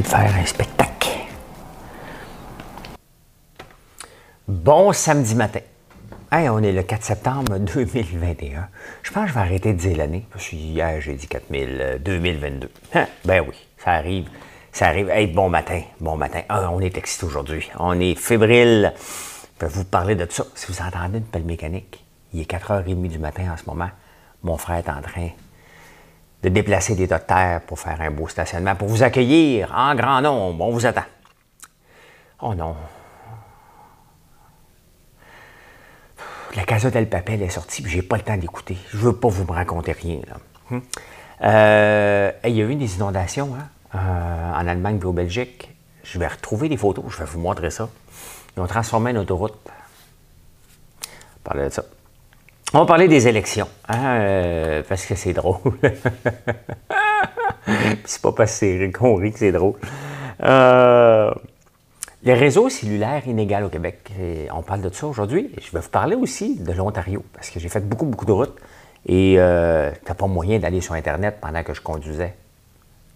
De faire un spectacle. Bon samedi matin. Hey, on est le 4 septembre 2021. Je pense que je vais arrêter de dire l'année, hier j'ai dit 4000, 2022. Hein? Ben oui, ça arrive. Ça arrive. Hey, bon matin, bon matin. Ah, on est excité aujourd'hui. On est fébrile. Je vais vous parler de ça. Si vous entendez une pelle mécanique, il est 4h30 du matin en ce moment. Mon frère est en train de déplacer des tas de terre pour faire un beau stationnement, pour vous accueillir en grand nombre. On vous attend. Oh non. La Casa del Papel est sortie, puis j'ai pas le temps d'écouter. Je veux pas vous me raconter rien. Là. Hum. Euh, il y a eu des inondations hein, euh, en Allemagne et au Belgique. Je vais retrouver des photos, je vais vous montrer ça. Ils ont transformé une autoroute. Parler de ça. On va parler des élections, hein, euh, parce que c'est drôle. c'est pas parce qu'on rit que c'est drôle. Euh, les réseaux cellulaires inégaux au Québec, on parle de ça aujourd'hui. Je vais vous parler aussi de l'Ontario, parce que j'ai fait beaucoup, beaucoup de routes et euh, t'as pas moyen d'aller sur Internet pendant que je conduisais.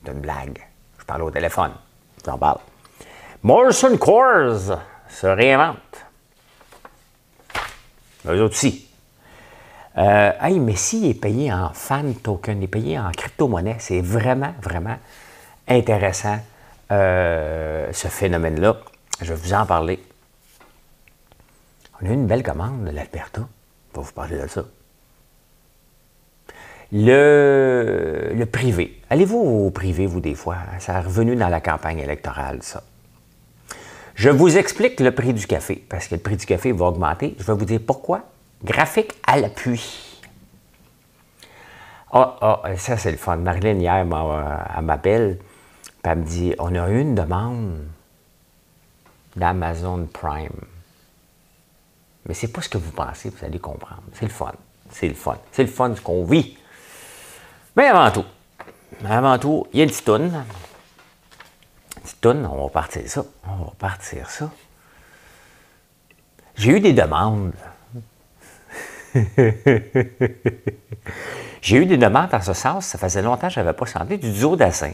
C'est une blague. Je parle au téléphone. J'en parle. Morrison Coors se réinvente. Eux autres aussi. Euh, hey, mais s'il est payé en fan token, il est payé en crypto-monnaie, c'est vraiment, vraiment intéressant euh, ce phénomène-là. Je vais vous en parler. On a eu une belle commande de l'Alberta. On va vous parler de ça. Le, le privé. Allez-vous au privé, vous, des fois? Ça est revenu dans la campagne électorale, ça. Je vous explique le prix du café, parce que le prix du café va augmenter. Je vais vous dire pourquoi Graphique à l'appui. Ah, oh, oh, ça c'est le fun. Marilyn, hier, elle m'appelle, puis elle me dit On a eu une demande d'Amazon Prime. Mais c'est pas ce que vous pensez, vous allez comprendre. C'est le fun. C'est le fun. C'est le fun ce qu'on vit. Mais avant tout, avant tout, il y a une petite toune. Une petite toune, on va partir ça. On va partir ça. J'ai eu des demandes J'ai eu des demandes en ce sens, ça faisait longtemps que je n'avais pas senti du duo d'assin.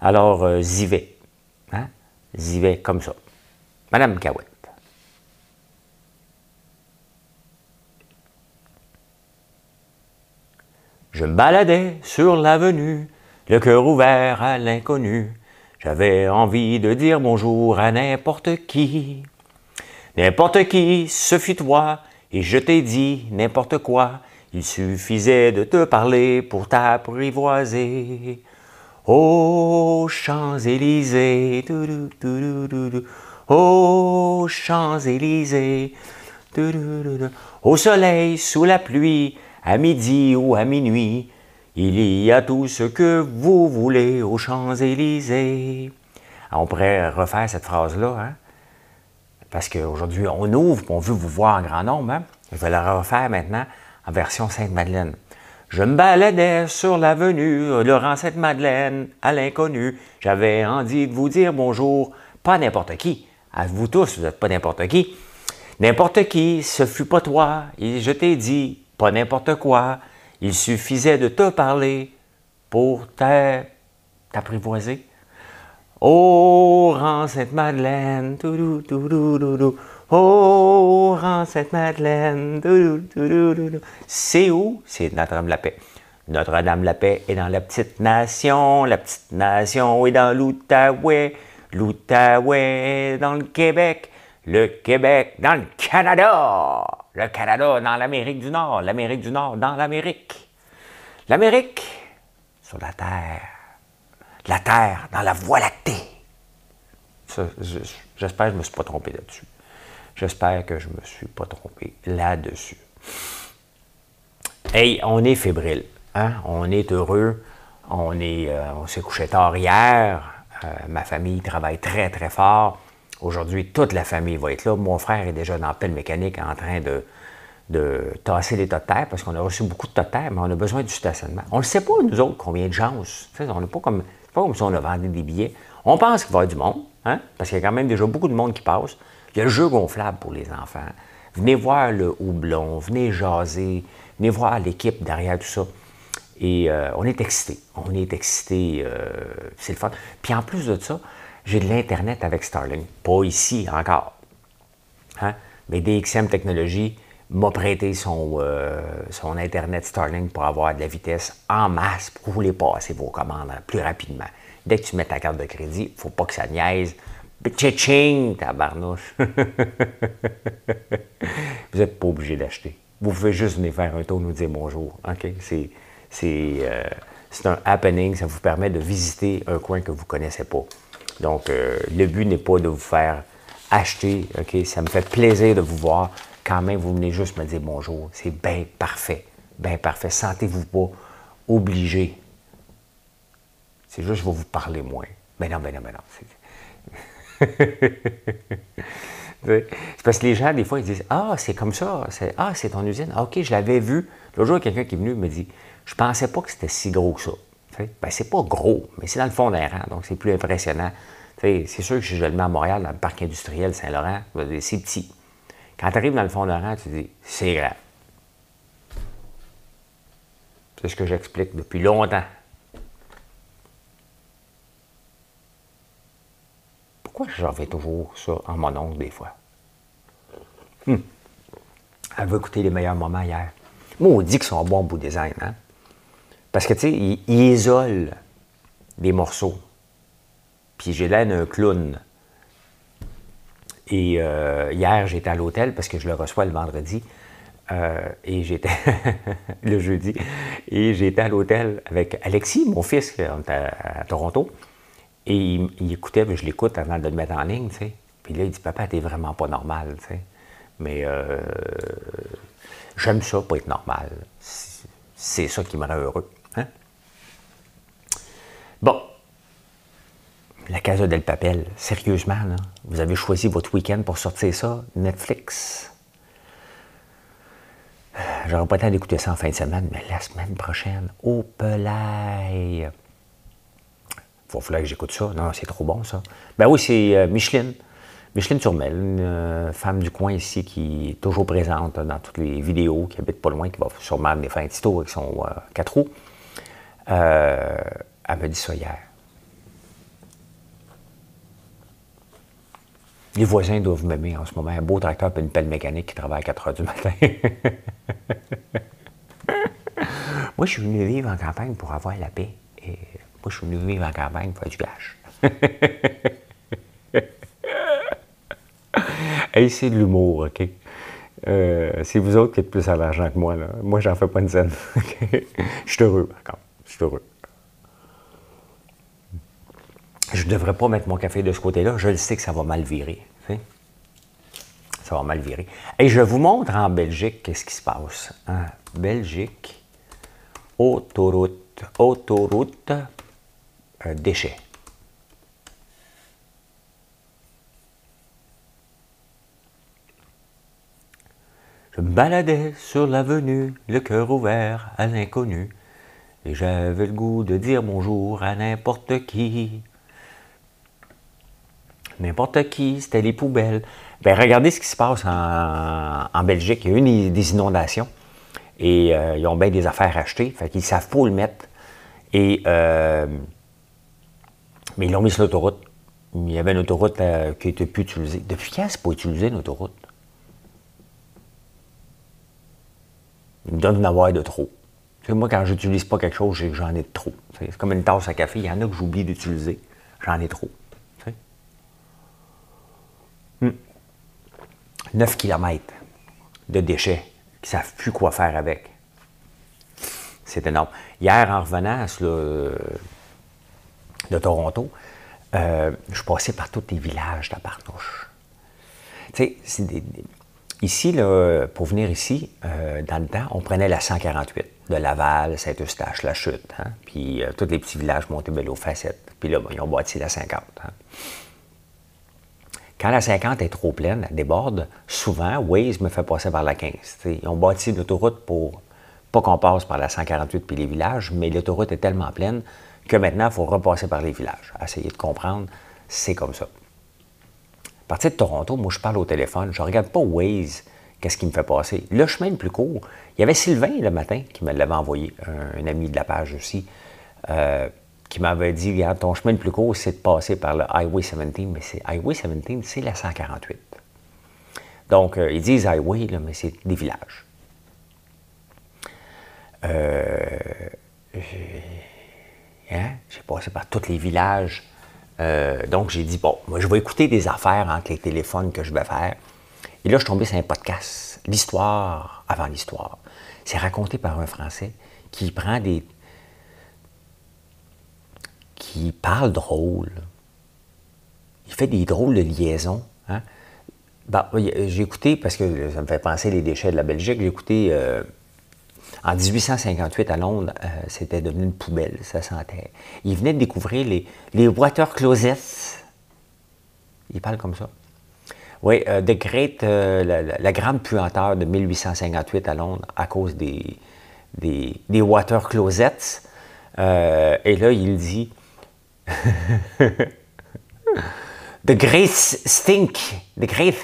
Alors, euh, j'y vais. Hein? J'y vais comme ça. Madame Cahouette. Je me baladais sur l'avenue, le cœur ouvert à l'inconnu. J'avais envie de dire bonjour à n'importe qui. N'importe qui, ce fut toi, et je t'ai dit n'importe quoi, il suffisait de te parler pour t'apprivoiser. Aux Champs-Élysées, aux Champs-Élysées, au soleil, sous la pluie, à midi ou à minuit, il y a tout ce que vous voulez aux Champs-Élysées. On pourrait refaire cette phrase-là, hein? Parce qu'aujourd'hui, on ouvre, on veut vous voir en grand nombre. Hein. Je vais la refaire maintenant en version Sainte-Madeleine. Je me baladais sur l'avenue Laurent Sainte-Madeleine, à l'inconnu. J'avais envie de vous dire bonjour, pas n'importe qui. À vous tous, vous n'êtes pas n'importe qui. N'importe qui, ce fut pas toi. Et je t'ai dit, pas n'importe quoi. Il suffisait de te parler pour t'apprivoiser. Oh, rang Sainte-Madeleine, Oh, rang Sainte-Madeleine, C'est où? C'est Notre-Dame-la-Paix. Notre-Dame-la-Paix est dans la petite nation, la petite nation est dans l'Outaouais, l'Outaouais dans le Québec, le Québec dans le Canada, le Canada dans l'Amérique du Nord, l'Amérique du Nord dans l'Amérique, l'Amérique sur la Terre la Terre dans la Voie lactée. J'espère que je ne me suis pas trompé là-dessus. J'espère que je ne me suis pas trompé là-dessus. Hey, on est fébrile. Hein? On est heureux. On euh, s'est couché tard hier. ma famille travaille très, très fort. Aujourd'hui, toute la famille va être là. Mon frère est déjà dans la pelle mécanique en train de, de tasser les tas de terre parce qu'on a reçu beaucoup de tas de terre, mais on a besoin du stationnement. On ne sait pas, nous autres, combien de gens. On n'est pas comme, pas comme si on a vendu des billets. On pense qu'il va y avoir du monde, hein, parce qu'il y a quand même déjà beaucoup de monde qui passe. Il y a le jeu gonflable pour les enfants. Venez voir le houblon, venez jaser, venez voir l'équipe derrière tout ça. Et euh, on est excité. On est excité. Euh, c'est le fun. Puis en plus de ça, j'ai de l'Internet avec Starlink. Pas ici encore. Hein? Mais DXM Technologies m'a prêté son, euh, son Internet Starlink pour avoir de la vitesse en masse pour vous les passer vos commandes plus rapidement. Dès que tu mets ta carte de crédit, il ne faut pas que ça niaise. Tching, tabarnouche. vous n'êtes pas obligé d'acheter. Vous pouvez juste venir faire un tour, nous dire bonjour. OK? C'est, euh, c'est, un happening. Ça vous permet de visiter un coin que vous ne connaissez pas. Donc, euh, le but n'est pas de vous faire acheter. Ça me fait plaisir de vous voir. Quand même, vous venez juste me dire bonjour. C'est bien parfait. Bien parfait. Sentez-vous pas obligé. C'est juste, je vais vous parler moins. Mais ben non, ben non, ben non. c'est parce que les gens, des fois, ils disent Ah, c'est comme ça. Ah, c'est ton usine. Ah, OK, je l'avais vu. L'autre jour, quelqu'un qui est venu me dit Je pensais pas que c'était si gros que ça. Ben, c'est pas gros, mais c'est dans le fond d'un rang, donc c'est plus impressionnant. C'est sûr que je le mets à Montréal, dans le parc industriel Saint-Laurent, c'est petit. Quand tu arrives dans le fond d'un rang, tu dis C'est grand. C'est ce que j'explique depuis longtemps. Pourquoi j'en fais toujours ça en mon oncle des fois? Hum. Elle veut écouter les meilleurs moments hier. Moi, on dit qu'ils sont bons bout design, hein? Parce que, tu sais, ils, isolent des morceaux. Puis j'ai l'air d'un clown. Et euh, hier, j'étais à l'hôtel parce que je le reçois le vendredi. Euh, et j'étais le jeudi. Et j'étais à l'hôtel avec Alexis, mon fils, qui est à Toronto. Et il, écoutait, je l'écoute avant de le mettre en ligne, tu sais. Puis là, il dit Papa, t'es vraiment pas normal, tu sais. Mais euh, j'aime ça, pas être normal. C'est ça qui me rend heureux. Hein? Bon. La Casa del Papel, sérieusement, là, vous avez choisi votre week-end pour sortir ça, Netflix. J'aurais pas le temps d'écouter ça en fin de semaine, mais la semaine prochaine, au Pelay il va falloir que j'écoute ça. Non, c'est trop bon, ça. Ben oui, c'est euh, Micheline. Micheline Turmel, une euh, femme du coin ici qui est toujours présente dans toutes les vidéos, qui habite pas loin, qui va sûrement venir faire un petit tour avec son euh, quatre roues. elle m'a dit ça hier. Les voisins doivent m'aimer en ce moment. Un beau tracteur et une pelle mécanique qui travaille à 4 heures du matin. Moi, je suis venu vivre en campagne pour avoir la paix. Et moi, je suis venu vivre en campagne pour faire du cash. hey, c'est de l'humour, OK? Euh, c'est vous autres qui êtes plus à l'argent que moi. Là. Moi, j'en fais pas une scène. je suis heureux, par Je suis heureux. Je ne devrais pas mettre mon café de ce côté-là. Je le sais que ça va mal virer. Ça va mal virer. Et je vous montre en Belgique qu'est-ce qui se passe. En Belgique, autoroute, autoroute, déchets. Je me baladais sur l'avenue, le cœur ouvert à l'inconnu, et j'avais le goût de dire bonjour à n'importe qui. N'importe qui, c'était les poubelles. Ben, regardez ce qui se passe en, Belgique. Il y a eu des, inondations et euh, ils ont bien des affaires achetées, fait qu'ils savent pas où le mettre. Et euh, mais ils l'ont mis sur l'autoroute. Il y avait une autoroute euh, qui n'était plus utilisée. Depuis quand c'est pas utilisé une autoroute? Il me donne d'en avoir de trop. moi, quand j'utilise pas quelque chose, j'en ai de trop. C'est comme une tasse à café. Il y en a que j'oublie d'utiliser. J'en ai trop. 9 km de déchets qui ne savent plus quoi faire avec. C'est énorme. Hier, en revenant le, de Toronto, euh, je passais par tous les villages de Tu sais, ici, là, pour venir ici, euh, dans le temps, on prenait la 148. de Laval, Saint-Eustache, La Chute, hein. puis tous les petits villages Montebello, Facette. Puis là, ben, ils ont bâti la 50. Hein. Quand la 50 est trop pleine, elle déborde, souvent, Waze me fait passer par la 15. ils ont bâti l'autoroute pour pas qu'on passe par la 148 puis les villages, mais l'autoroute est tellement pleine que maintenant, il faut repasser par les villages. Essayer de comprendre, c'est comme ça. À partir de Toronto, moi, je parle au téléphone, je ne regarde pas Waze, qu'est-ce qui me fait passer. Le chemin le plus court, il y avait Sylvain le matin qui me l'avait envoyé, un, ami de la page aussi, euh, qui m'avait dit Regarde, ton chemin le plus court, c'est de passer par le Highway 17, mais c'est Highway 17, c'est la 148. Donc, euh, ils disent Highway, là, mais c'est des villages. Euh, hein, j'ai passé par tous les villages. Euh, donc, j'ai dit, bon, moi, je vais écouter des affaires entre les téléphones que je vais faire. Et là, je suis tombé sur un podcast, L'histoire avant l'histoire. C'est raconté par un Français qui prend des. Qui parle drôle. Il fait des drôles de liaisons. Hein. Ben, j'ai écouté, parce que ça me fait penser les déchets de la Belgique, j'ai écouté. Euh, en 1858, à Londres, euh, c'était devenu une poubelle, ça sentait. Il venait de découvrir les, les water closets. Il parle comme ça. Oui, euh, Great, la, grande puanteur de 1858 à Londres à cause des, des, water closets. et là, il dit The Great Stink. The Great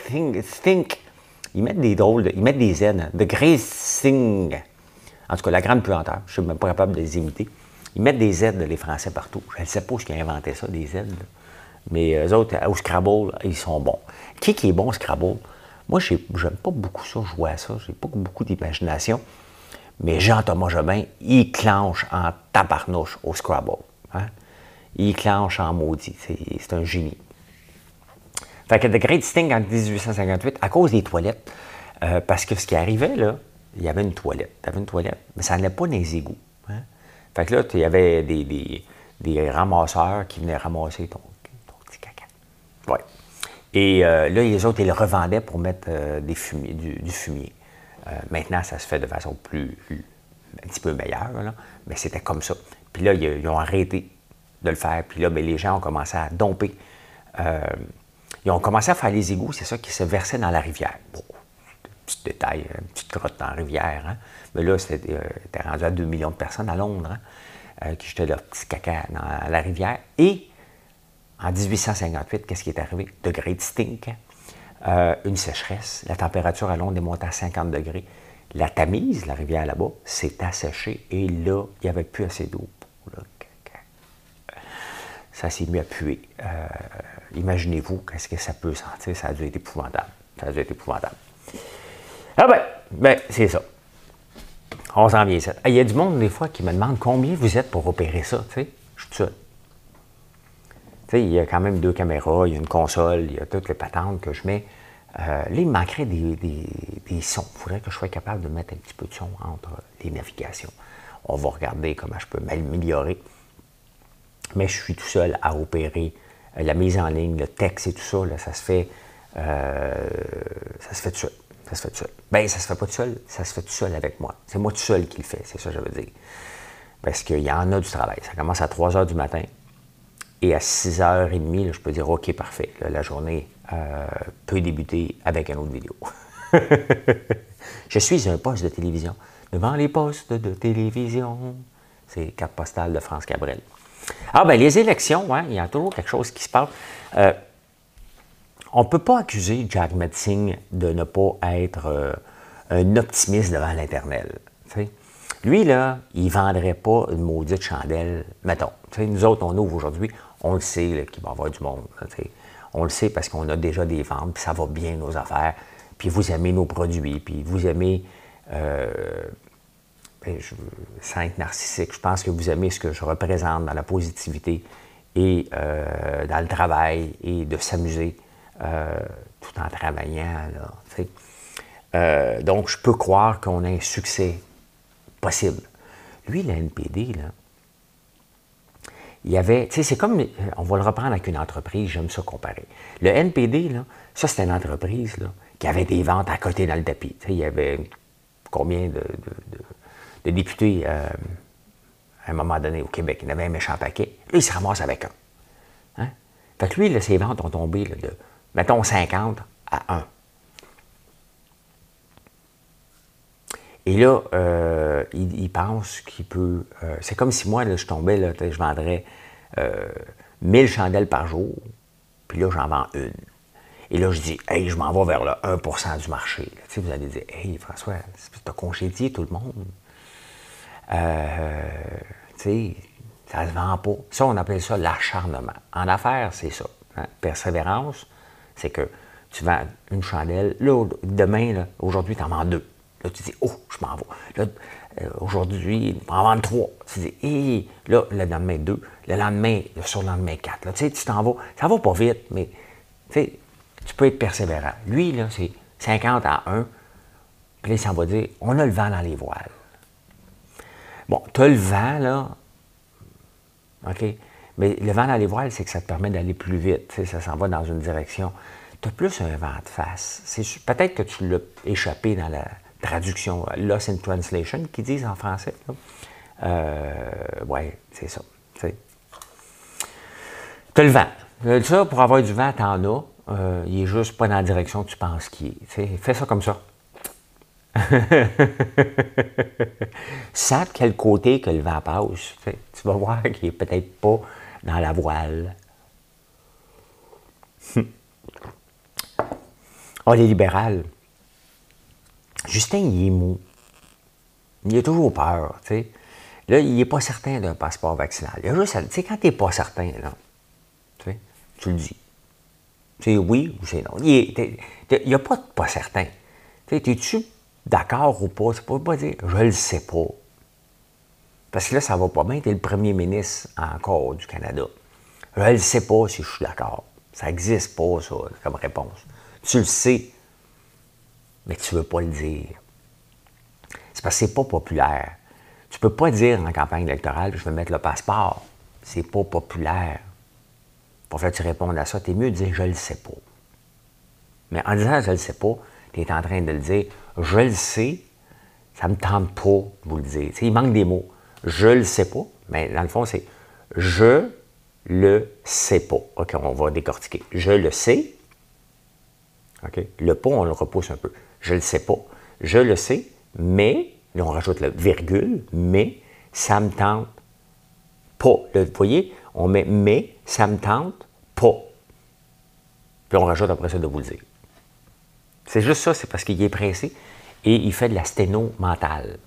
Stink. Ils mettent des drôles, ils mettent des Z. The Great Stink. En tout cas, la grande puanteur, je ne suis même pas capable de les imiter. Ils mettent des Z, les Français, partout. Je ne sais pas qui a inventé ça, des Z. Mais eux autres, au Scrabble, ils sont bons. Qui, qui est bon au Scrabble? Moi, je n'aime pas beaucoup ça, jouer à ça. J'ai pas beaucoup d'imagination. Mais Jean-Thomas Jobin, il clenche en tabarnouche au Scrabble. Hein? Il clenche en maudit. C'est un génie. Fait que The Great Sting en 1858, à cause des toilettes, euh, parce que ce qui arrivait, là, il y avait une toilette. Tu avais une toilette, mais ça n'allait pas dans les égouts. Hein. Fait que là, il y avait des, ramasseurs qui venaient ramasser ton, petit caca. Ouais. Et euh, là, les autres, ils le revendaient pour mettre euh, du, fumier. Maintenant, ça se fait de façon plus, un petit peu meilleure, mais c'était comme ça. Puis là, ils, ont arrêté de le faire. Puis là, ben, les gens ont commencé à domper. ils ont commencé à faire les égouts, c'est ça, qui se versaient dans la rivière. Bon, petit détail, une petite grotte dans la rivière. Hein. Mais là, c'était euh, rendu à 2 millions de personnes à Londres hein, euh, qui jetaient leur petit caca dans la rivière. Et en 1858, qu'est-ce qui est arrivé? De Great Stink, euh, une sécheresse. La température à Londres est montée à 50 degrés. La Tamise, la rivière là-bas, s'est asséchée et là, il n'y avait plus assez d'eau pour. Ça s'est mis à puer. Imaginez-vous qu'est-ce que ça peut sentir. Ça a dû être épouvantable. Ça a dû être épouvantable. Ah ben, ben c'est ça. On s'en vient ça. Il y a du monde, des fois, qui me demande combien vous êtes pour opérer ça. Je suis tout seul. Il y a quand même deux caméras, il y a une console, il y a toutes les patentes que je mets. Euh, là, il manquerait des, des, sons. Il faudrait que je sois capable de mettre un petit peu de son entre les navigations. On va regarder comment je peux m'améliorer. Mais je suis tout seul à opérer euh, la mise en ligne, le texte et tout ça. Là, ça se fait, euh, ça se fait tout seul. Ça se fait tout seul. Bien, ça se fait pas tout seul, ça se fait tout seul avec moi. C'est moi tout seul qui le fais, c'est ça que je veux dire. Parce qu'il y en a du travail. Ça commence à 3 h du matin et à 6h30, je peux dire OK, parfait. la journée euh, peut débuter avec une autre vidéo. je suis un poste de télévision. Devant les postes de télévision. C'est carte postale de France Cabrel. Ah, ben les élections, hein, il y a toujours quelque chose qui se passe. Euh, on ne peut pas accuser Jack Metzing de ne pas être euh, un optimiste devant l'internel. Lui, là, il ne vendrait pas une maudite chandelle, mettons. nous autres, on ouvre aujourd'hui, on le sait qu'il va y avoir du monde. on le sait parce qu'on a déjà des ventes, puis ça va bien nos affaires, puis vous aimez nos produits, puis vous aimez, euh, ben, sans être narcissique, je pense que vous aimez ce que je représente dans la positivité et euh, dans le travail et de s'amuser. Euh, tout en travaillant. Euh, donc, je peux croire qu'on a un succès possible. Lui, le NPD, là, il y avait, c'est comme, on va le reprendre avec une entreprise, j'aime ça comparer. Le NPD, là, ça, c'était une entreprise qui avait des ventes à côté dans le tapis. Il y avait combien de députés euh, à un moment donné au Québec. Il avait un méchant paquet. Là, il se ramasse avec un. Hein? Fait que lui, ses ventes ont tombé de, mettons, 50 à 1. Et là, euh, il, pense qu'il peut. Euh, c'est comme si moi, je tombais, je vendrais 1000 chandelles par jour, puis là, j'en vends une. Et là, je dis, hey, je m'en vais vers le 1% du marché. vous allez dire, hey, François, tu as congédié tout le monde. Euh, tu ça se vend pas. Ça, on appelle ça l'acharnement. En affaires, c'est ça. Hein. Persévérance, c'est que tu vends une chandelle. Là, demain, aujourd'hui, tu en vends deux. Là, tu dis, oh, je m'en vais. Là, euh, aujourd'hui, on en vendre trois. Tu dis, hé, là, le lendemain, deux. Le lendemain, le surlendemain, quatre. Là, tu sais, tu t'en vas. Ça va pas vite, mais, tu peux être persévérant. Lui, là, c'est 50 à 1. Puis là, ça va dire, on a le vent dans les voiles. Bon, tu as le vent, là. OK? Mais le vent dans les voiles, c'est que ça te permet d'aller plus vite. Ça s'en va dans une direction. Tu as plus un vent de face. Peut-être que tu l'as échappé dans la traduction Lost in Translation, qu'ils disent en français. Euh, oui, c'est ça. Tu as le vent. Euh, ça, pour avoir du vent, tu en as. Euh, il est juste pas dans la direction que tu penses qu'il est. Fais ça comme ça. Sape quel côté que le vent passe. Tu vas voir qu'il n'est peut-être pas dans la voile. oh, les libérales. Justin, il est mou. Il a toujours peur, tu Là, il n'est pas certain d'un passeport vaccinal. Il a juste, tu sais, quand tu n'es pas certain, là, tu, tu le dis. C'est oui ou c'est non. Il n'y a pas de pas certain. Es-tu d'accord ou pas? Tu peux pas dire je le sais pas. Parce que là, ça va pas bien. Tu es le premier ministre encore du Canada. Je ne sais pas si je suis d'accord. Ça n'existe pas, ça, comme réponse. Tu le sais, mais tu ne veux pas le dire. C'est parce que c'est pas populaire. Tu ne peux pas dire en campagne électorale, je vais mettre le passeport. C'est pas populaire. Pour faire que tu répondes à ça, tu es mieux de dire je le sais pas. Mais en disant je le sais pas, tu es en train de le dire je le sais, ça ne me tente pas de vous le dire. il manque des mots. Je le sais pas, mais dans le fond, c'est je le sais pas. OK, on va décortiquer. Je le sais. OK, le pas, on le repousse un peu. Je le sais pas. Je le sais, mais, on rajoute le virgule, mais ça me tente pas. vous voyez, on met mais, ça me tente pas. Puis on rajoute après ça de vous le dire. C'est juste ça, c'est parce qu'il est pressé et il fait de la sténo mentale.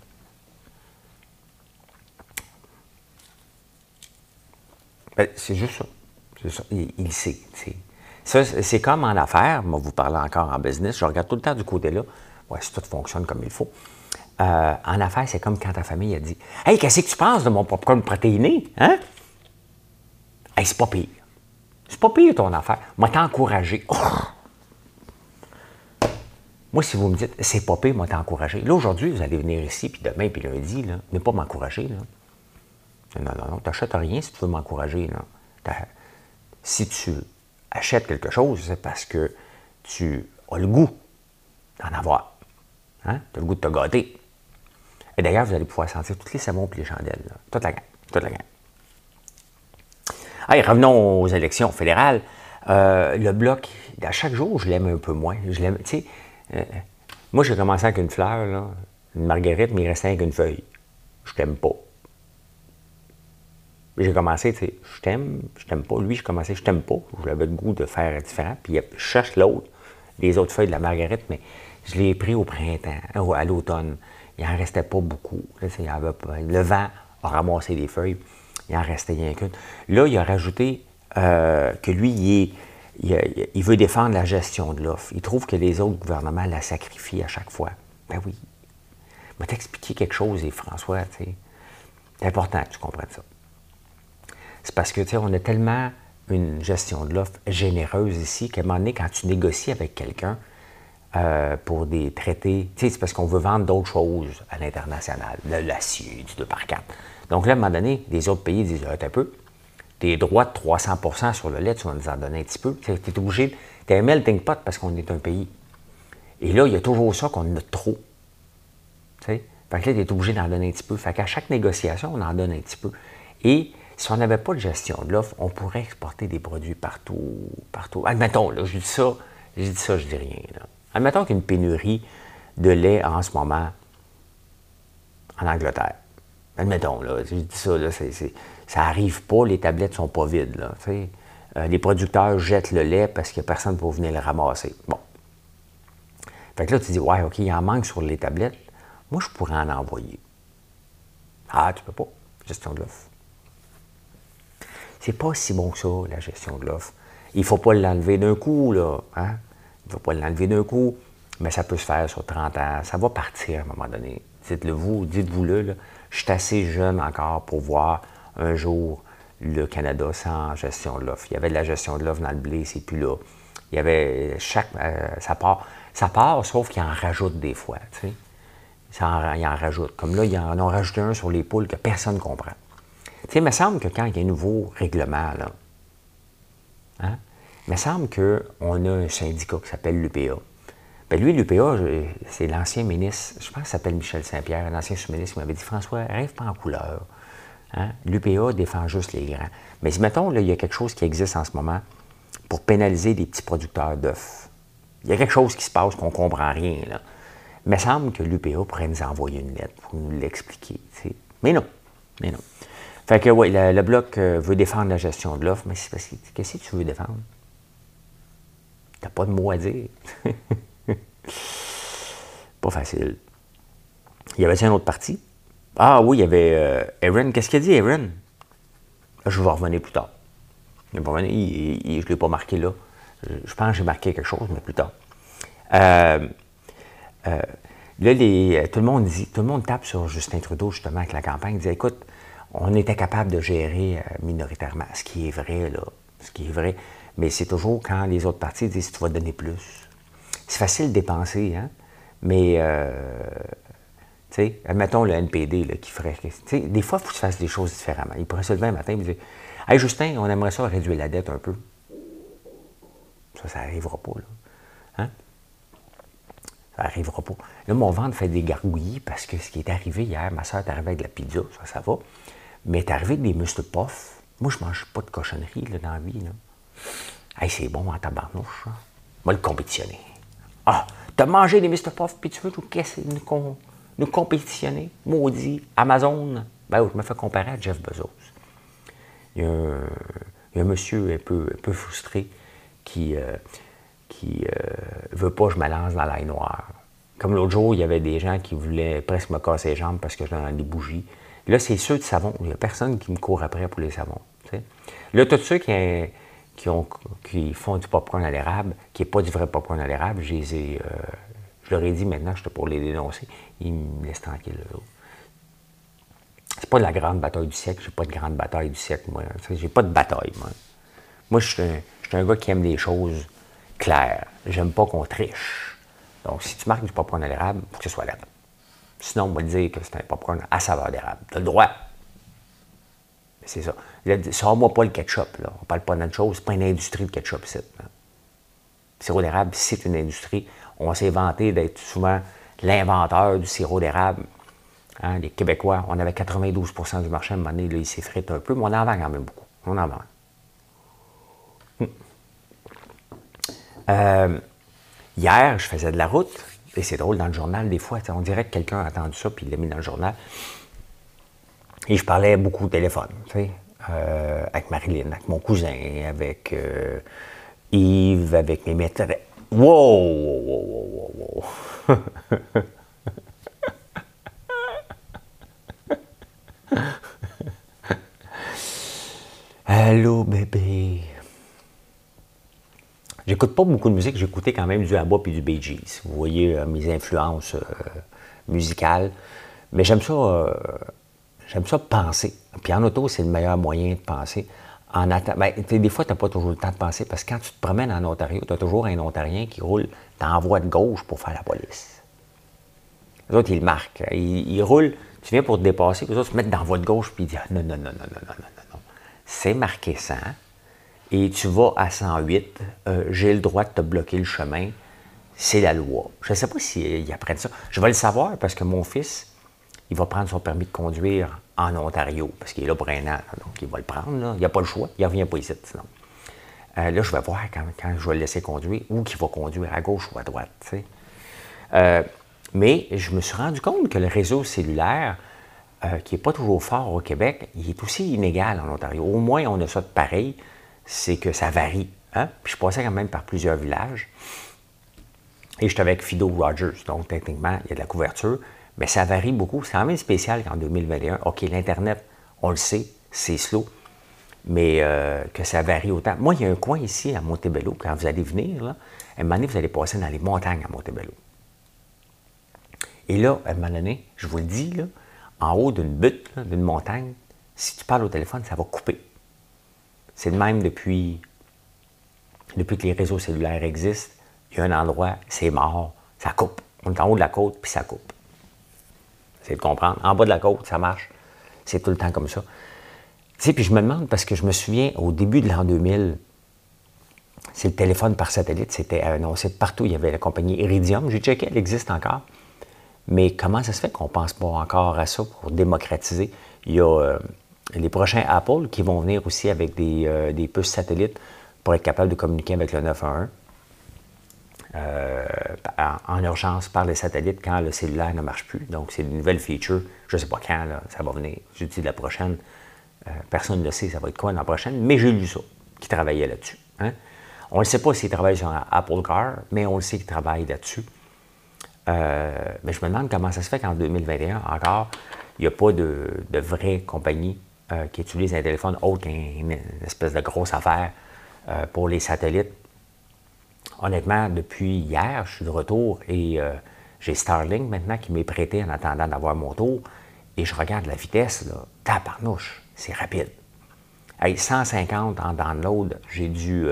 Ben, c'est juste ça. ça. Il, sait. c'est comme en affaires, moi vous parlez encore en business, je regarde tout le temps du côté là. Ouais, si tout fonctionne comme il faut. Euh, en affaires, c'est comme quand ta famille a dit Hey, qu'est-ce que tu penses de mon popcorn protéiné? Hein? Hey, c'est pas pire. C'est pas pire ton affaire. Moi, t'encourager. Oh! Moi, si vous me dites, c'est pas pire, moi, t'encourager. Là, aujourd'hui, vous allez venir ici, puis demain, puis lundi, là, mais pas m'encourager. Là. Non, non, non, t'achètes rien si tu veux m'encourager. Si tu achètes quelque chose, c'est parce que tu as le goût d'en avoir. Hein? Tu as le goût de te gâter. Et d'ailleurs, vous allez pouvoir sentir tous les savons et les chandelles. Toute la gamme. Toute la gamme revenons aux élections fédérales. Euh, le bloc, à chaque jour, je l'aime un peu moins. Je l'aime, euh, moi, j'ai commencé avec une fleur, une marguerite, mais il restait avec une feuille. Je t'aime pas. J'ai commencé, tu sais, je t'aime, je t'aime pas. Lui, je commençais, je t'aime pas. J'avais le goût de faire différent. Puis je cherche l'autre, les autres feuilles de la marguerite, mais je l'ai pris au printemps, à l'automne. Il n'en restait pas beaucoup. le vent a ramassé des feuilles. Il en restait rien qu'une. Là, il a rajouté euh, que lui, il, veut défendre la gestion de l'offre. Il trouve que les autres gouvernements la sacrifient à chaque fois. Ben oui. Je vais t'expliquer quelque chose, et François, c'est important que tu comprennes ça. C'est parce que, tu sais, on a tellement une gestion de l'offre généreuse ici qu'à un moment donné, quand tu négocies avec quelqu'un euh, pour des traités, tu sais, c'est parce qu'on veut vendre d'autres choses à l'international, l'acier, du 2 par 4 donc là, à un moment donné, les autres pays disent un peu, tes droits de 300% sur le lait, tu vas nous en donner un petit peu. Tu es obligé, tu un melting pot parce qu'on est un pays. Et là, il y a toujours ça qu'on a trop. Fait que là, tu es obligé d'en donner un petit peu. Fait qu'à chaque négociation, on en donne un petit peu. Et si on n'avait pas de gestion de l'offre, on pourrait exporter des produits partout, partout. Admettons, là, je dis ça, je dis ça, je dis rien. Admettons qu'il y a une pénurie de lait en ce moment en Angleterre. Admettons, là, je dis ça, là, ça n'arrive pas, les tablettes ne sont pas vides. Euh, les producteurs jettent le lait parce qu'il n'y a personne pour venir le ramasser. Bon. Fait que là, tu dis, ouais, OK, il en manque sur les tablettes. Moi, je pourrais en envoyer. Ah, tu peux pas. Gestion de l'offre. C'est pas si bon que ça, la gestion de l'offre. Il ne faut pas l'enlever d'un coup, là. Hein? Il ne faut pas l'enlever d'un coup, mais ça peut se faire sur 30 ans. Ça va partir à un moment donné. Dites-le vous, dites-vous-le. Je suis assez jeune encore pour voir un jour le Canada sans gestion de l'offre. Il y avait de la gestion de l'offre dans le blé, c'est plus là. Il y avait chaque. Euh, ça part. Ça part, sauf qu'il en rajoute des fois. Tu en, il en rajoute. Comme là, ils en ont rajouté un sur les poules que personne ne comprend. Tu sais, il me semble que quand il y a un nouveau règlement, là, hein, il me semble qu'on a un syndicat qui s'appelle l'UPA. Ben lui, l'UPA, c'est l'ancien ministre, je pense qu'il s'appelle Michel Saint-Pierre, l'ancien sous-ministre, qui m'avait dit François, rêve pas en couleur. Hein? L'UPA défend juste les grands. Mais si, mettons, il y a quelque chose qui existe en ce moment pour pénaliser les petits producteurs d'œufs. Il y a quelque chose qui se passe qu'on ne comprend rien. Là. Il me semble que l'UPA pourrait nous envoyer une lettre pour nous l'expliquer. Mais non. Mais non. Fait que oui, le, Bloc euh, veut défendre la gestion de l'offre, mais c'est parce que qu'est-ce que tu veux défendre? T'as pas de mots à dire. pas facile. Il y avait un autre parti? Ah oui, il y avait euh, Aaron. Qu'est-ce qu'il a dit, Aaron? Je vais revenir plus tard. je ne l'ai pas marqué là. Je pense que j'ai marqué quelque chose, mais plus tard. Euh, euh, là, les, tout, le monde dit, tout le monde tape sur Justin Trudeau, justement, avec la campagne. Il dit écoute, on était capable de gérer minoritairement, ce qui est vrai, là. Ce qui est vrai. Mais c'est toujours quand les autres partis disent tu vas donner plus. C'est facile de dépenser, hein? Mais tu sais, admettons le NPD là, qui ferait. Des fois, il faut que tu fasses des choses différemment. Il pourrait se lever un matin et me dire Hey Justin, on aimerait ça réduire la dette un peu. Ça, ça n'arrivera pas. Là. Hein? Ça n'arrivera pas. Là, mon ventre fait des gargouillis parce que ce qui est arrivé hier, ma soeur est arrivée avec de la pizza, ça, ça va. Mais elle est arrivée avec des muscles. Moi, je mange pas de cochonnerie là, dans la vie. Là. Hey, c'est bon en tabarnouche. Hein? Moi, le compétitionner. Ah, t'as mangé des Mr. Puff, puis tu veux tout casser qu'on nous compétitionner. Maudit. Amazon. Ben, je me fais comparer à Jeff Bezos. Il y a un, monsieur un peu, un peu frustré qui ne euh, euh, veut pas que je me lance dans l'ail noir. Comme l'autre jour, il y avait des gens qui voulaient presque me casser les jambes parce que je donnais des bougies. Là, c'est ceux de savon. Il n'y a personne qui me court après pour les savons. Là, tous ceux qui, qui font du popcorn à l'érable, qui n'est pas du vrai popcorn à l'érable, je les ai, euh, je leur ai dit maintenant, je pour les dénoncer. Ils me laissent tranquille. C'est pas la grande bataille du siècle. J'ai pas de grande bataille du siècle, moi. J'ai pas de bataille, moi. Moi, je suis, un, gars qui aime les choses claires. J'aime pas qu'on triche. Donc, si tu marques du popcorn à l'érable, il faut que ce soit l'érable. Sinon, on va dire que c'est un popcorn à saveur d'érable. Tu as le droit. C'est ça. Sors-moi pas le ketchup. Là. On parle pas d'autre chose. C'est pas une industrie de ketchup, c'est. Sirop d'érable, c'est une industrie on s'est vanté d'être souvent l'inventeur du sirop d'érable. Hein, les Québécois, on avait 92% du marché à un moment donné, là, il s'effrite un peu, mais on en vend quand même beaucoup. On en vend. Hum. Euh, hier, je faisais de la route, et c'est drôle, dans le journal, des fois, on dirait que quelqu'un a entendu ça, puis il l'a mis dans le journal. Et je parlais beaucoup au téléphone, euh, avec Marilyn, avec mon cousin, avec euh, Yves, avec mes maîtres. Wow, wow, wow, wow, wow. Allô, bébé. J'écoute pas beaucoup de musique, j'écoutais quand même du ABBA puis du Bee Gees. Vous voyez euh, mes influences euh, musicales. Mais j'aime ça, euh, j'aime ça penser. Puis en auto, c'est le meilleur moyen de penser en ben, des fois, tu n'as pas toujours le temps de penser parce que quand tu te promènes en Ontario, tu as toujours un Ontarien qui roule dans voie de gauche pour faire la police. Les autres, ils le marquent. Ils, roulent, tu viens pour te dépasser, les autres se mettent dans voie de gauche puis ils disent non, non, non, non, non, non, non, non, non. C'est marqué 100 et tu vas à 108, euh, j'ai le droit de te bloquer le chemin. C'est la loi. Je ne sais pas s'ils apprennent ça. Je vais le savoir parce que mon fils, il va prendre son permis de conduire en Ontario, parce qu'il est là pour un an, donc il va le prendre. Il n'y a pas le choix, il ne revient pas ici sinon. Euh, là, je vais voir quand, je vais le laisser conduire, où qu'il va conduire, à gauche ou à droite. Euh, mais je me suis rendu compte que le réseau cellulaire, euh, qui n'est pas toujours fort au Québec, il est aussi inégal en Ontario. Au moins, on a ça de pareil, c'est que ça varie. Hein? Puis je passais quand même par plusieurs villages. Et j'étais avec Fido Rogers, donc techniquement, il y a de la couverture, mais ça varie beaucoup. C'est quand même spécial qu'en 2021, OK, l'Internet, on le sait, c'est slow, mais euh, que ça varie autant. Moi, il y a un coin ici à Montebello, quand vous allez venir, à un moment donné, vous allez passer dans les montagnes à Montebello. Et là, à un moment donné, je vous le dis, en haut d'une butte, d'une montagne, si tu parles au téléphone, ça va couper. C'est le même depuis, depuis que les réseaux cellulaires existent. Il y a un endroit, c'est mort, ça coupe. On est en haut de la côte, puis ça coupe. C'est de comprendre. En bas de la côte, ça marche. C'est tout le temps comme ça. Tu sais, puis je me demande, parce que je me souviens, au début de l'an 2000, c'est le téléphone par satellite, c'était annoncé partout. Il y avait la compagnie Iridium. J'ai checké, elle existe encore. Mais comment ça se fait qu'on ne pense pas encore à ça pour démocratiser? Il y a euh, les prochains Apple qui vont venir aussi avec des, euh, des, puces satellites pour être capable de communiquer avec le 911 euh, en, urgence par les satellites quand le cellulaire ne marche plus. Donc, c'est une nouvelle feature. Je ne sais pas quand ça va venir. Je dis la prochaine. personne ne sait, ça va être quoi la prochaine, mais j'ai lu ça, qui travaillait là-dessus. Hein. On ne sait pas s'il travaille sur Apple Car, mais on le sait qu'il travaille là-dessus. Euh, mais je me demande comment ça se fait qu'en 2021, encore, il n'y a pas de, vraie compagnie euh, qui utilise un téléphone autre qu'une espèce de grosse affaire euh, pour les satellites. Honnêtement, depuis hier, je suis de retour et j'ai Starlink maintenant qui m'est prêté en attendant d'avoir mon tour. Et je regarde la vitesse, là, taparnouche, c'est rapide. Hey, 150 en download, j'ai dû. on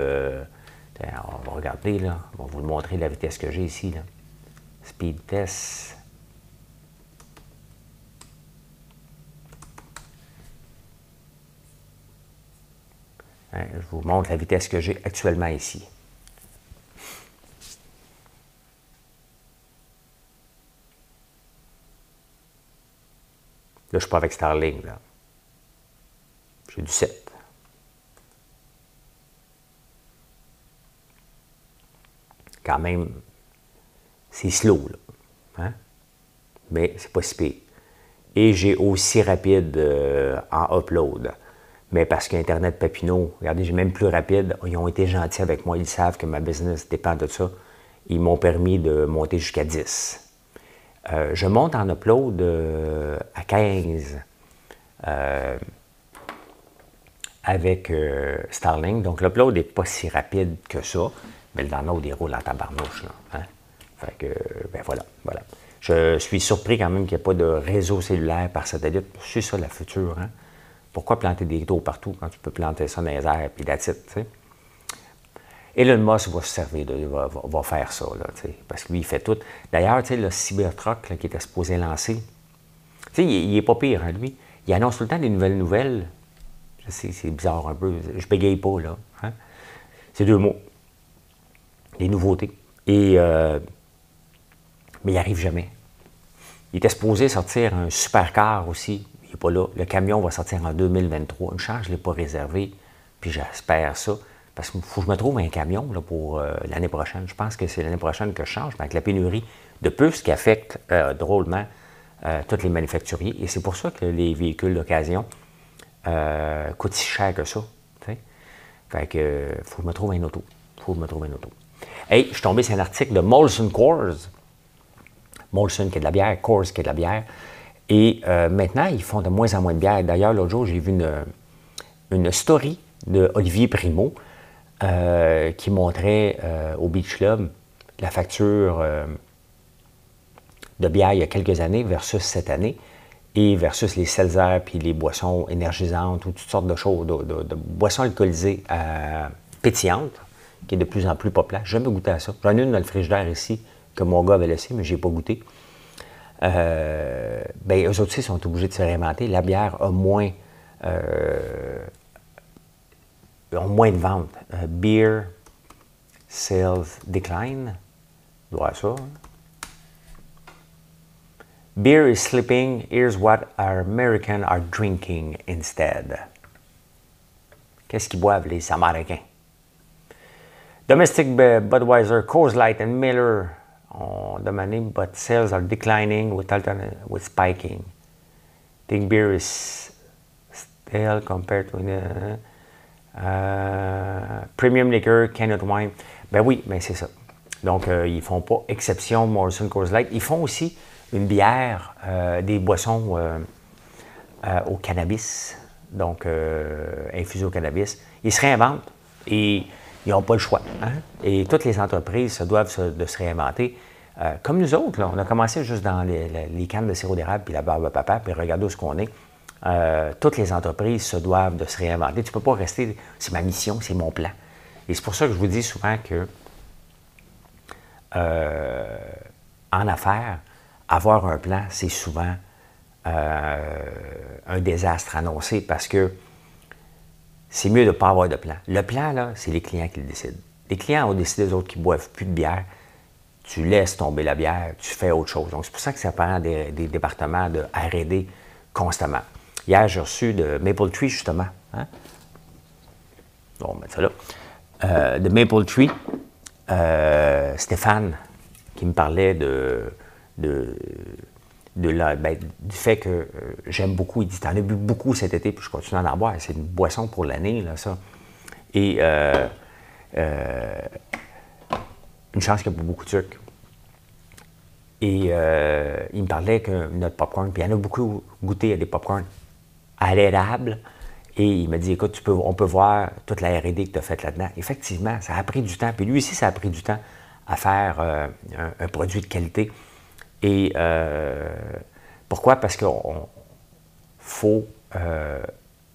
va regarder, là. On va vous montrer la vitesse que j'ai ici. Speed test. Hein, je vous montre la vitesse que j'ai actuellement ici. Là, je ne suis pas avec Starlink. J'ai du 7. Quand même, c'est slow, là. Hein? Mais c'est pas si pire. Et j'ai aussi rapide euh, en upload. Mais parce qu'Internet Papineau, regardez, j'ai même plus rapide. Ils ont été gentils avec moi. Ils savent que ma business dépend de ça. Ils m'ont permis de monter jusqu'à 10. Euh, je monte en upload euh, à 15 avec Starlink. Donc l'upload n'est pas si rapide que ça. Mais le download, il roule en tabarnouche. Là, hein? Fait que, ben voilà, voilà. Je suis surpris quand même qu'il n'y ait pas de réseau cellulaire par satellite. C'est ça la future, hein? Pourquoi planter des taux partout quand tu peux planter ça dans les airs titre, tu sais? Elon Musk va se servir, de, va, va, faire ça, là, parce que lui, il fait tout. D'ailleurs, le Cybertruck qui était supposé lancer, il, n'est pas pire, hein, lui. Il annonce tout le temps des nouvelles nouvelles. Je sais, c'est bizarre un peu. Je bégaye pas, là. Hein? C'est deux mots. Des nouveautés. Et euh, mais il n'arrive jamais. Il était supposé sortir un supercar aussi. Il n'est pas là. Le camion va sortir en 2023. Une charge, je ne l'ai pas réservé. Puis j'espère ça. Parce qu'il faut que je me trouve un camion pour euh, l'année prochaine. Je pense que c'est l'année prochaine que je change, avec la pénurie de puces qui affecte euh, drôlement euh, tous les manufacturiers. Et c'est pour ça que les véhicules d'occasion coûtent si cher que ça. Fait que faut que je me trouve un auto. faut que je me trouve un auto. Je suis tombé sur un article de Molson Coors Molson qui est de la bière, Coors qui est de la bière. Et maintenant, ils font de moins en moins de bière. D'ailleurs, l'autre jour, j'ai vu une, une story de Olivier Primo euh, qui montrait euh, au Beach Club la facture de bière il y a quelques années versus cette année et versus les seltzers puis les boissons énergisantes ou toutes sortes de choses, de, boissons alcoolisées pétillantes qui est de plus en plus populaire. J'ai jamais goûté à ça. J'en ai une dans le frigidaire ici que mon gars avait laissé, mais je n'ai pas goûté. Euh, ben, eux aussi sont obligés de se réinventer. La bière a moins, euh, moins de ventes. Beer sales decline. Doit ça. Hein? Beer is sleeping. Here's what our Americans are drinking instead. Qu'est-ce qu'ils boivent les Américains? Domestic Budweiser, Coors Light, and Miller oh, ont demandé, but sales are declining with, with spiking. Think beer is stale compared to the premium liquor, cannot wine. Ben oui, mais c'est ça. Donc, euh, ils ne font pas exception Morrison Coors Light. Ils font aussi une bière, euh, des boissons euh, au cannabis, donc infusées au cannabis. Ils se réinventent et ils n'ont pas le choix. Hein. Et toutes les entreprises se doivent se, de se réinventer. comme nous autres, on a commencé juste dans les, cannes de sirop d'érable puis la barbe à papa, puis regardez où ce qu'on est. toutes les entreprises se doivent de se réinventer. Tu ne peux pas rester, c'est ma mission, c'est mon plan. Et c'est pour ça que je vous dis souvent que euh, en affaires, avoir un plan, c'est souvent euh, un désastre annoncé parce que c'est mieux de ne pas avoir de plan. Le plan, là, c'est les clients qui le décident. Les clients ont décidé, eux autres, qui ne boivent plus de bière. Tu laisses tomber la bière, tu fais autre chose. Donc, c'est pour ça que ça prend des, départements de R&D constamment. Hier, j'ai reçu de Maple Tree, justement. Hein? on va mettre ça là. Euh, de Maple Tree, euh, Stéphane, qui me parlait de, de, la, ben, du fait que euh, j'aime beaucoup. Il dit T'en as bu beaucoup cet été, puis je continue à en boire. C'est une boisson pour l'année, là, ça. Et une chance qu'il n'y a pas beaucoup de sucre. Et il me parlait que notre popcorn, puis il y en a beaucoup goûté à des popcorn à l'érable, et il m'a dit, écoute, on peut voir toute la RD que tu as faite là-dedans. Effectivement, ça a pris du temps. Puis lui aussi, ça a pris du temps à faire euh, un, produit de qualité. Et euh, pourquoi? Parce qu'il faut, euh,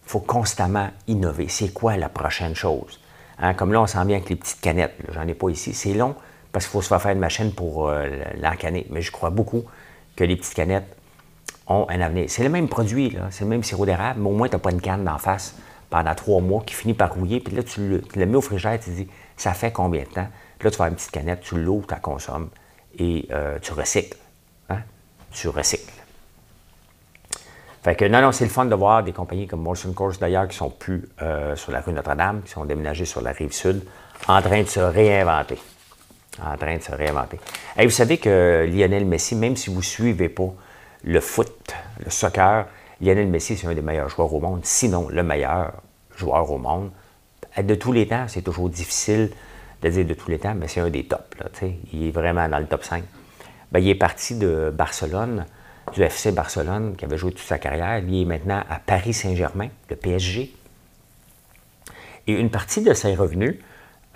faut constamment innover. C'est quoi la prochaine chose? Hein, comme là, on sent bien avec les petites canettes. J'en ai pas ici. C'est long parce qu'il faut se faire une machine pour l'encanner. Mais je crois beaucoup que les petites canettes ont un avenir. C'est le même produit, c'est le même sirop d'érable, mais au moins, tu n'as pas une canne d'en face pendant trois mois qui finit par rouiller. Puis là, tu le, mets au frigidaire, tu te dis, ça fait combien de temps? Puis là, tu vas une petite canette, tu l'ouvres, tu la consommes et euh, tu recycles. Hein? Tu recycles. Fait que non, non, c'est le fun de voir des compagnies comme Molson Coors d'ailleurs qui sont plus euh, sur la rue Notre-Dame, qui sont déménagées sur la rive sud, en train de se réinventer. En train de se réinventer. Et vous savez que Lionel Messi, même si vous ne suivez pas le foot, le soccer, Lionel Messi, c'est un des meilleurs joueurs au monde, sinon le meilleur joueur au monde. De tous les temps, c'est toujours difficile de dire de tous les temps, mais c'est un des tops. il est vraiment dans le top 5. Ben, il est parti de Barcelone, du FC Barcelone, qui avait joué toute sa carrière. Il est maintenant à Paris Saint-Germain, le PSG. Et une partie de ses revenus,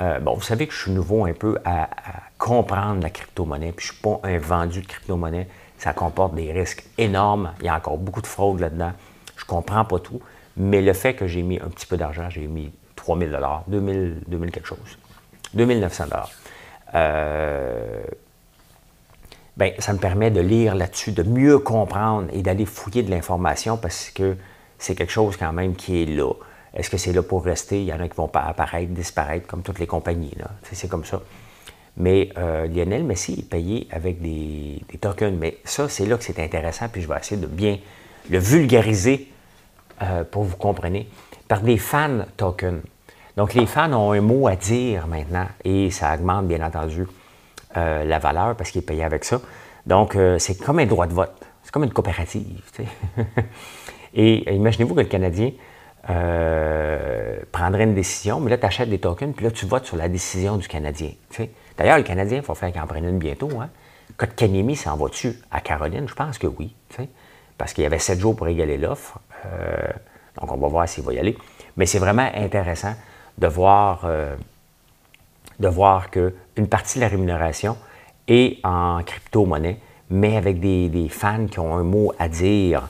euh, bon, vous savez que je suis nouveau un peu à, à comprendre la crypto-monnaie, puis je ne suis pas un vendu de crypto-monnaie ça comporte des risques énormes. Il y a encore beaucoup de fraude là-dedans. Je ne comprends pas tout. Mais le fait que j'ai mis un petit peu d'argent, j'ai mis 3 000 2000, 2000 quelque chose, 2900 euh, ben, ça me permet de lire là-dessus, de mieux comprendre et d'aller fouiller de l'information parce que c'est quelque chose quand même qui est là. Est-ce que c'est là pour rester? Il y en a qui vont apparaître, disparaître, comme toutes les compagnies. C'est comme ça. Mais euh, Lionel Messi est payé avec des, tokens. Mais ça, c'est là que c'est intéressant, puis je vais essayer de bien le vulgariser euh, pour vous compreniez. Par des fan tokens. Donc, les fans ont un mot à dire maintenant et ça augmente, bien entendu, euh, la valeur parce qu'il est payé avec ça. Donc, c'est comme un droit de vote. C'est comme une coopérative. et imaginez-vous que le Canadien prendrait une décision, mais là, tu achètes des tokens, puis là, tu votes sur la décision du Canadien. D'ailleurs, le Canadien, il faut faire qu'il en prenne une bientôt. Hein? Kanemi s'en va-tu à Caroline? Je pense que oui. Parce qu'il y avait sept jours pour égaler l'offre. Euh, donc, on va voir s'il va y aller. Mais c'est vraiment intéressant de voir, euh, de voir qu'une partie de la rémunération est en crypto-monnaie, mais avec des, fans qui ont un mot à dire.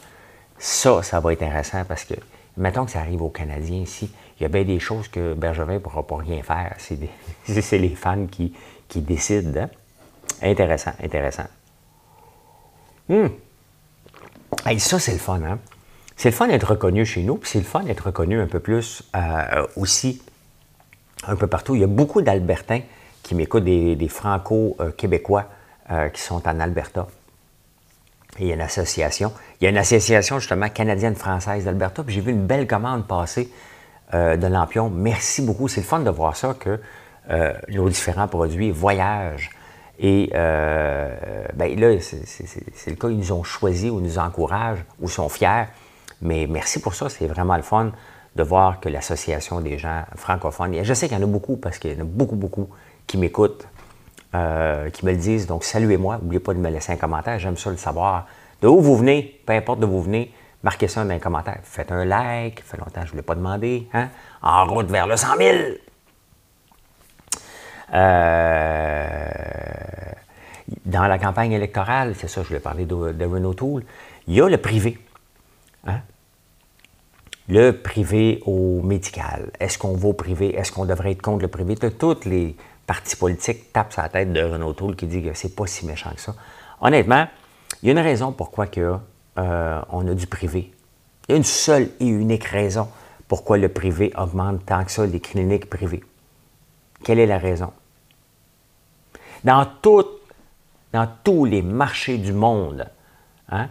Ça, ça va être intéressant parce que, mettons que ça arrive aux Canadiens ici, il y a bien des choses que Bergevin ne pourra pas rien faire. C'est les fans qui, qui décide. Hein? Intéressant, intéressant. Hum. ça, c'est le fun. Hein? C'est le fun d'être reconnu chez nous, puis c'est le fun d'être reconnu un peu plus euh, aussi un peu partout. Il y a beaucoup d'Albertains qui m'écoutent, des, Franco-Québécois euh, qui sont en Alberta. il y a une association. Il y a une association justement canadienne-française d'Alberta. Puis j'ai vu une belle commande passer euh, de Lampion. Merci beaucoup. C'est le fun de voir ça que nos différents produits voyagent. Et euh, ben là, c'est le cas, ils nous ont choisis ou nous encouragent ou sont fiers. Mais merci pour ça. C'est vraiment le fun de voir que l'association des gens francophones, je sais qu'il y en a beaucoup parce qu'il y en a beaucoup, beaucoup qui m'écoutent, euh, qui me le disent. Donc, saluez-moi. N'oubliez pas de me laisser un commentaire. J'aime ça le savoir. De où vous venez, peu importe d'où vous venez, marquez ça dans les commentaires. Faites un like. Fait longtemps que je ne vous l'ai pas demandé. Hein? En route vers le 100 000. Euh, dans la campagne électorale, c'est ça, je voulais parler de, Renault Tool, il y a le privé. Hein? Le privé au médical. Est-ce qu'on va au privé? Est-ce qu'on devrait être contre le privé? Toutes les parti politique tape sa tête de Renault Toul qui dit que c'est pas si méchant que ça. Honnêtement, il y a une raison pourquoi euh, on a du privé. Il y a une seule et unique raison pourquoi le privé augmente tant que ça les cliniques privées. Quelle est la raison? Dans, dans tous les marchés du monde hein,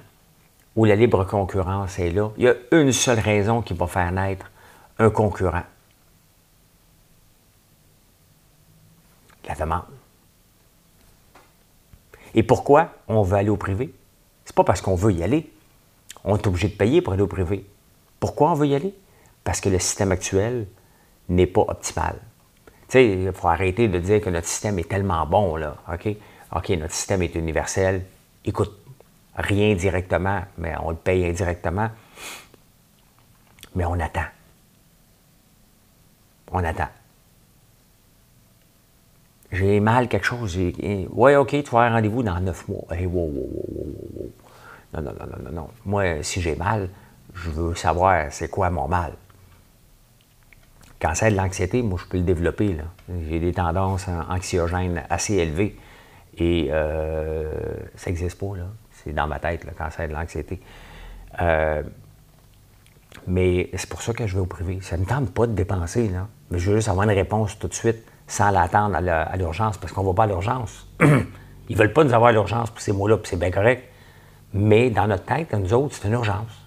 où la libre concurrence est là, il y a une seule raison qui va faire naître un concurrent. la demande. Et pourquoi on veut aller au privé? C'est pas parce qu'on veut y aller. On est obligé de payer pour aller au privé. Pourquoi on veut y aller? Parce que le système actuel n'est pas optimal. Sais, il faut arrêter de dire que notre système est tellement bon, là. OK? OK, notre système est universel. Écoute, rien directement, mais on le paye indirectement. Mais on attend. On attend j'ai mal quelque chose. Ouais, OK, tu vas avoir rendez-vous dans neuf mois. Hey, wow, wow, wow, non, non, non, non, non, non. Moi, si j'ai mal, je veux savoir c'est quoi mon mal. Cancer de l'anxiété, moi, je peux le développer. J'ai des tendances anxiogènes assez élevées. Et euh, ça n'existe pas. C'est dans ma tête, le cancer de l'anxiété. Euh, mais c'est pour ça que je vais au privé. Ça ne me tente pas de dépenser, là. Mais je veux juste avoir une réponse tout de suite sans l'attendre à l'urgence, parce qu'on ne va pas à l'urgence. Ils ne veulent pas nous avoir à l'urgence pour ces mots-là, puis c'est bien correct. Mais dans notre tête, nous autres, c'est une urgence.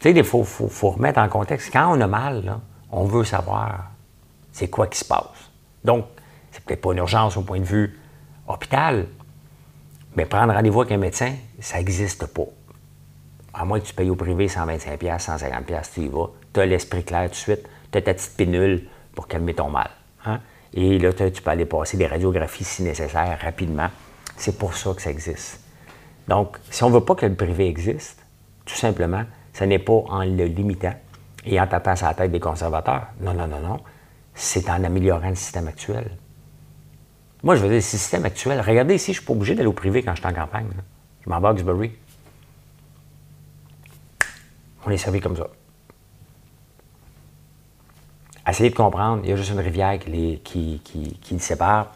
Tu sais, il faut, remettre en contexte. Quand on a mal, on veut savoir c'est quoi qui se passe. Donc, c'est peut-être pas une urgence au point de vue hôpital, mais prendre rendez-vous avec un médecin, ça n'existe pas. À moins que tu payes au privé 125$, 150$, tu y vas. Tu as l'esprit clair tout de suite, tu as ta petite pinule, pour calmer ton mal. Hein? Et là, tu peux aller passer des radiographies si nécessaire rapidement. C'est pour ça que ça existe. Donc, si on ne veut pas que le privé existe, tout simplement, ce n'est pas en le limitant et en tapant sur la tête des conservateurs. Non, non, non, non. C'est en améliorant le système actuel. Moi, je veux dire, le système actuel. Regardez ici, je ne suis pas obligé d'aller au privé quand je suis en campagne. Je m'en vais à Oxbury. On est servi comme ça. Essayez de comprendre, il y a juste une rivière qui, le sépare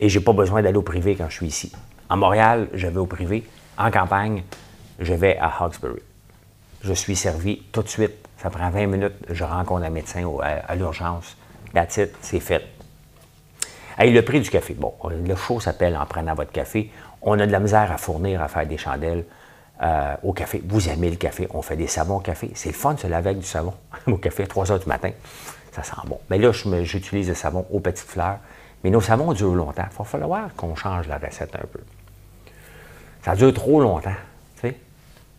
et je n'ai pas besoin d'aller au privé quand je suis ici. En Montréal, je vais au privé. En campagne, je vais à Hawkesbury. Je suis servi tout de suite. Ça prend 20 minutes. Je rencontre un médecin à, l'urgence. La titre, c'est fait. Hey, le prix du café. Bon, le show s'appelle En prenant votre café. On a de la misère à fournir, à faire des chandelles euh, au café. Vous aimez le café. On fait des savons au café. C'est le fun de se laver avec du savon au café à 3 heures du matin ça sent bon. Mais là, j'utilise le savon aux petites fleurs. Mais nos savons durent longtemps. Il va falloir qu'on change la recette un peu. Ça dure trop longtemps.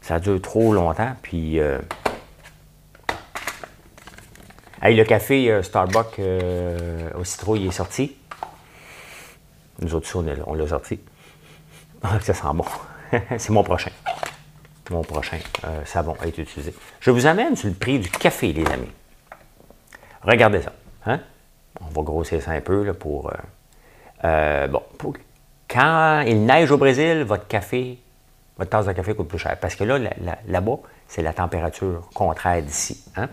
Ça dure trop longtemps. Puis. Euh... le café euh, Starbucks euh, au citrouille est sorti. Nous autres, on l'a sorti. Ah, ça sent bon. C'est mon prochain. Mon prochain savon a été utilisé. Je vous amène sur le prix du café, les amis. Regardez ça. Hein? On va grossir ça un peu là, pour. Bon, quand il neige au Brésil, votre café, votre tasse de café coûte plus cher. Parce que là, là-bas, c'est la température contraire d'ici. Hein?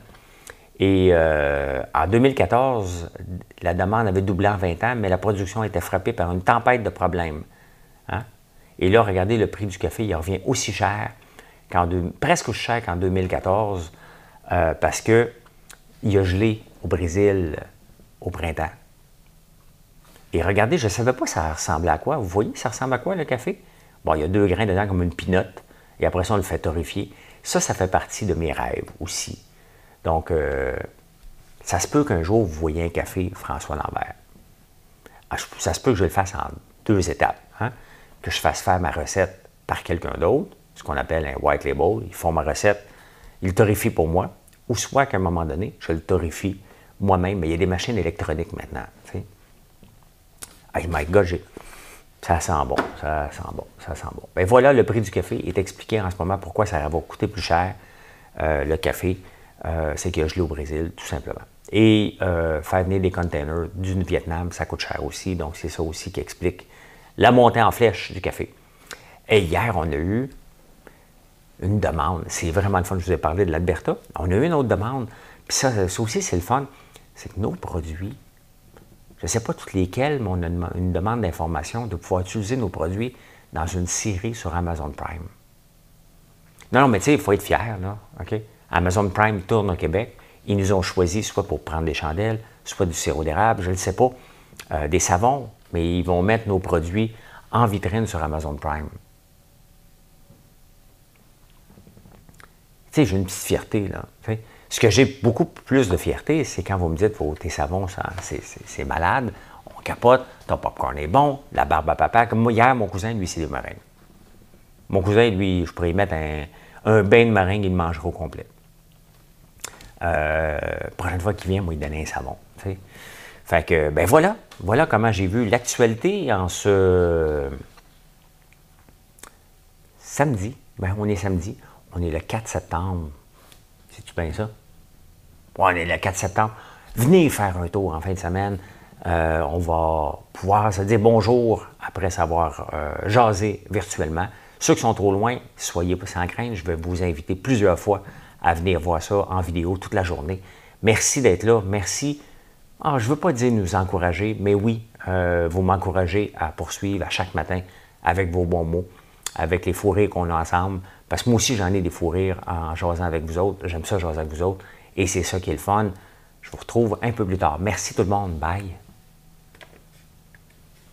Et euh, en 2014, la demande avait doublé en 20 ans, mais la production était frappée par une tempête de problèmes. Hein? Et là, regardez, le prix du café, il revient aussi cher, presque aussi cher qu'en 2014, parce que il a gelé au Brésil au printemps. Et regardez, je ne savais pas ça ressemblait à quoi. Vous voyez, ça ressemble à quoi le café? Bon, il y a deux grains dedans comme une pinotte, et après ça, on le fait torréfier. Ça, ça fait partie de mes rêves aussi. Donc, euh, ça se peut qu'un jour, vous voyez un café François Lambert. Ah, ça se peut que je le fasse en deux étapes. Hein. Que je fasse faire ma recette par quelqu'un d'autre, ce qu'on appelle un white label. Ils font ma recette, ils le torréfient pour moi, ou soit qu'à un moment donné, je le torréfie moi-même. Mais il y a des machines électroniques maintenant. Hey my God, ça sent bon, ça sent bon, ça sent bon. Ben voilà, le prix du café est expliqué en ce moment pourquoi ça va coûter plus cher, euh, le café. Euh, c'est qu'il a gelé au Brésil, tout simplement. Et euh, faire venir des containers du Vietnam, ça coûte cher aussi. Donc, c'est ça aussi qui explique la montée en flèche du café. Et hier, on a eu une demande. C'est vraiment le fun. Je vous ai parlé de l'Alberta. On a eu une autre demande. Puis ça, ça aussi, c'est le fun. C'est que nos produits, je ne sais pas toutes lesquels, mais on a une, demande d'information de pouvoir utiliser nos produits dans une série sur Amazon Prime. Non, non, mais tu sais, il faut être fier, là. Amazon Prime tourne au Québec. Ils nous ont choisi soit pour prendre des chandelles, soit du sirop d'érable, je ne sais pas, euh, des savons, mais ils vont mettre nos produits en vitrine sur Amazon Prime. Tu sais, j'ai une petite fierté, là. Ce que j'ai beaucoup plus de fierté, c'est quand vous me dites que tes savons, c'est malade, on capote, ton popcorn est bon, la barbe à papa. Comme hier, mon cousin, lui, c'est des meringues. Mon cousin, lui, je pourrais y mettre un, bain de meringue, il le mangerait au complet. Euh, prochaine fois qu'il vient, moi, il donne un savon. Fait que, ben voilà, voilà comment j'ai vu l'actualité en ce samedi. Ben, on est samedi, on est le 4 septembre. C'est-tu bien ça? On est le 4 septembre. Venez faire un tour en fin de semaine. Euh, on va pouvoir se dire bonjour après savoir euh, jasé virtuellement. Ceux qui sont trop loin, soyez pas sans crainte. Je vais vous inviter plusieurs fois à venir voir ça en vidéo toute la journée. Merci d'être là. Merci. Ah, je ne veux pas dire nous encourager, mais oui, euh, vous m'encouragez à poursuivre à chaque matin avec vos bons mots, avec les fous rires qu'on a ensemble. Parce que moi aussi, j'en ai des fous rires en jasant avec vous autres. J'aime ça jaser avec vous autres. Et c'est ça qui est le fun. Je vous retrouve un peu plus tard. Merci tout le monde. Bye.